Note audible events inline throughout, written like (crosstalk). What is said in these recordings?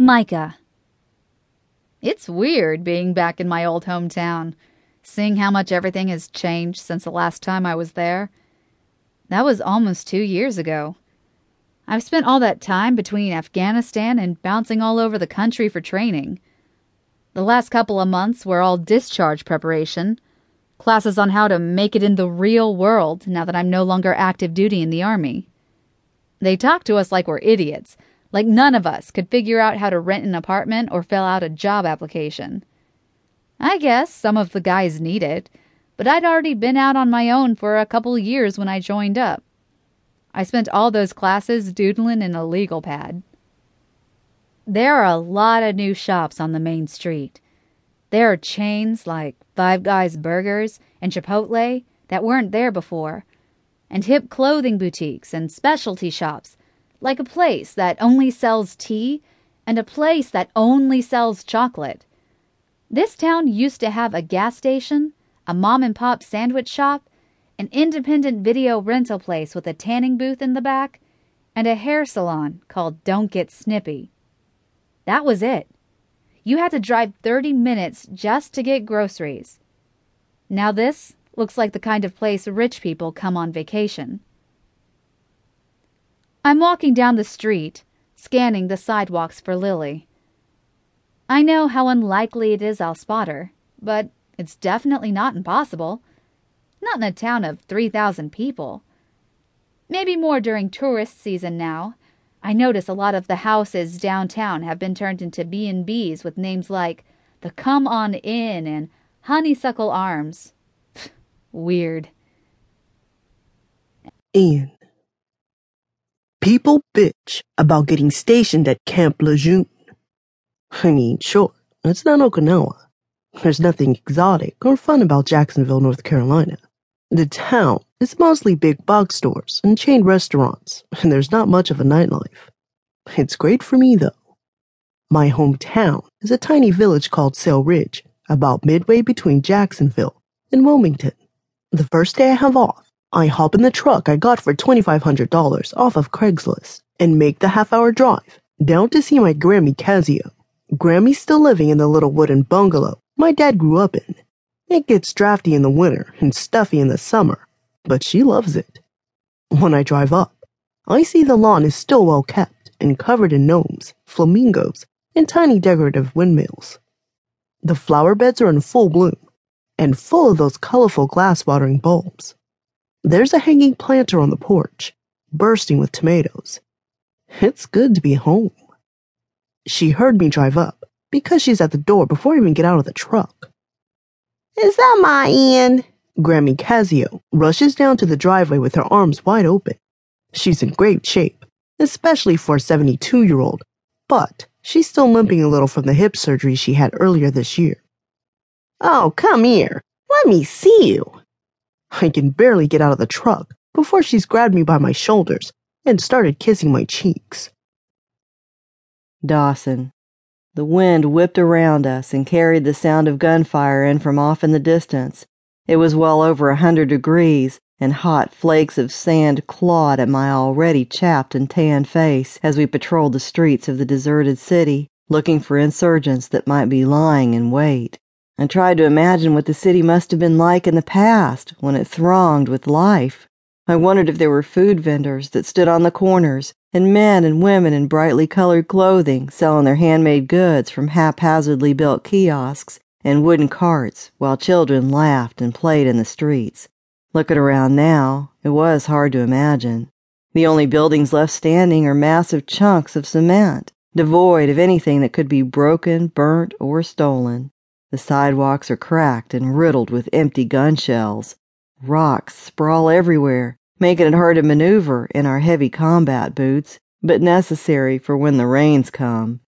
Micah. It's weird being back in my old hometown, seeing how much everything has changed since the last time I was there. That was almost two years ago. I've spent all that time between Afghanistan and bouncing all over the country for training. The last couple of months were all discharge preparation, classes on how to make it in the real world now that I'm no longer active duty in the Army. They talk to us like we're idiots like none of us could figure out how to rent an apartment or fill out a job application. I guess some of the guys need it, but I'd already been out on my own for a couple years when I joined up. I spent all those classes doodling in a legal pad. There are a lot of new shops on the main street. There are chains like Five Guys Burgers and Chipotle that weren't there before, and hip clothing boutiques and specialty shops like a place that only sells tea and a place that only sells chocolate. This town used to have a gas station, a mom and pop sandwich shop, an independent video rental place with a tanning booth in the back, and a hair salon called Don't Get Snippy. That was it. You had to drive 30 minutes just to get groceries. Now, this looks like the kind of place rich people come on vacation. I'm walking down the street, scanning the sidewalks for Lily. I know how unlikely it is I'll spot her, but it's definitely not impossible. Not in a town of 3,000 people. Maybe more during tourist season now. I notice a lot of the houses downtown have been turned into B&Bs with names like the Come On Inn and Honeysuckle Arms. (laughs) Weird. Ian. People bitch about getting stationed at Camp Lejeune. I mean, sure, it's not Okinawa. There's nothing exotic or fun about Jacksonville, North Carolina. The town is mostly big box stores and chain restaurants, and there's not much of a nightlife. It's great for me, though. My hometown is a tiny village called Sail Ridge, about midway between Jacksonville and Wilmington. The first day I have off, I hop in the truck I got for $2,500 off of Craigslist and make the half hour drive down to see my Grammy Casio. Grammy's still living in the little wooden bungalow my dad grew up in. It gets drafty in the winter and stuffy in the summer, but she loves it. When I drive up, I see the lawn is still well kept and covered in gnomes, flamingos, and tiny decorative windmills. The flower beds are in full bloom and full of those colorful glass watering bulbs. There's a hanging planter on the porch, bursting with tomatoes. It's good to be home. She heard me drive up because she's at the door before I even get out of the truck. Is that my Ian? Grammy Casio rushes down to the driveway with her arms wide open. She's in great shape, especially for a 72 year old, but she's still limping a little from the hip surgery she had earlier this year. Oh, come here. Let me see you. I can barely get out of the truck before she's grabbed me by my shoulders and started kissing my cheeks. Dawson. The wind whipped around us and carried the sound of gunfire in from off in the distance. It was well over a hundred degrees, and hot flakes of sand clawed at my already chapped and tanned face as we patrolled the streets of the deserted city, looking for insurgents that might be lying in wait. I tried to imagine what the city must have been like in the past when it thronged with life. I wondered if there were food vendors that stood on the corners, and men and women in brightly colored clothing selling their handmade goods from haphazardly built kiosks and wooden carts while children laughed and played in the streets. Looking around now, it was hard to imagine. The only buildings left standing are massive chunks of cement, devoid of anything that could be broken, burnt, or stolen. The sidewalks are cracked and riddled with empty gun shells. Rocks sprawl everywhere, making it hard to maneuver in our heavy combat boots, but necessary for when the rains come.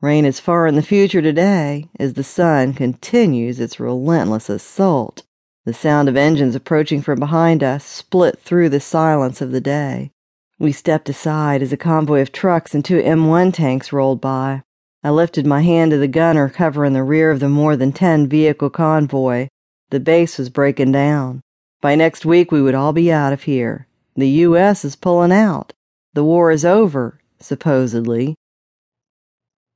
Rain is far in the future today as the sun continues its relentless assault. The sound of engines approaching from behind us split through the silence of the day. We stepped aside as a convoy of trucks and two M1 tanks rolled by. I lifted my hand to the gunner covering the rear of the more than 10 vehicle convoy. The base was breaking down. By next week, we would all be out of here. The U.S. is pulling out. The war is over, supposedly.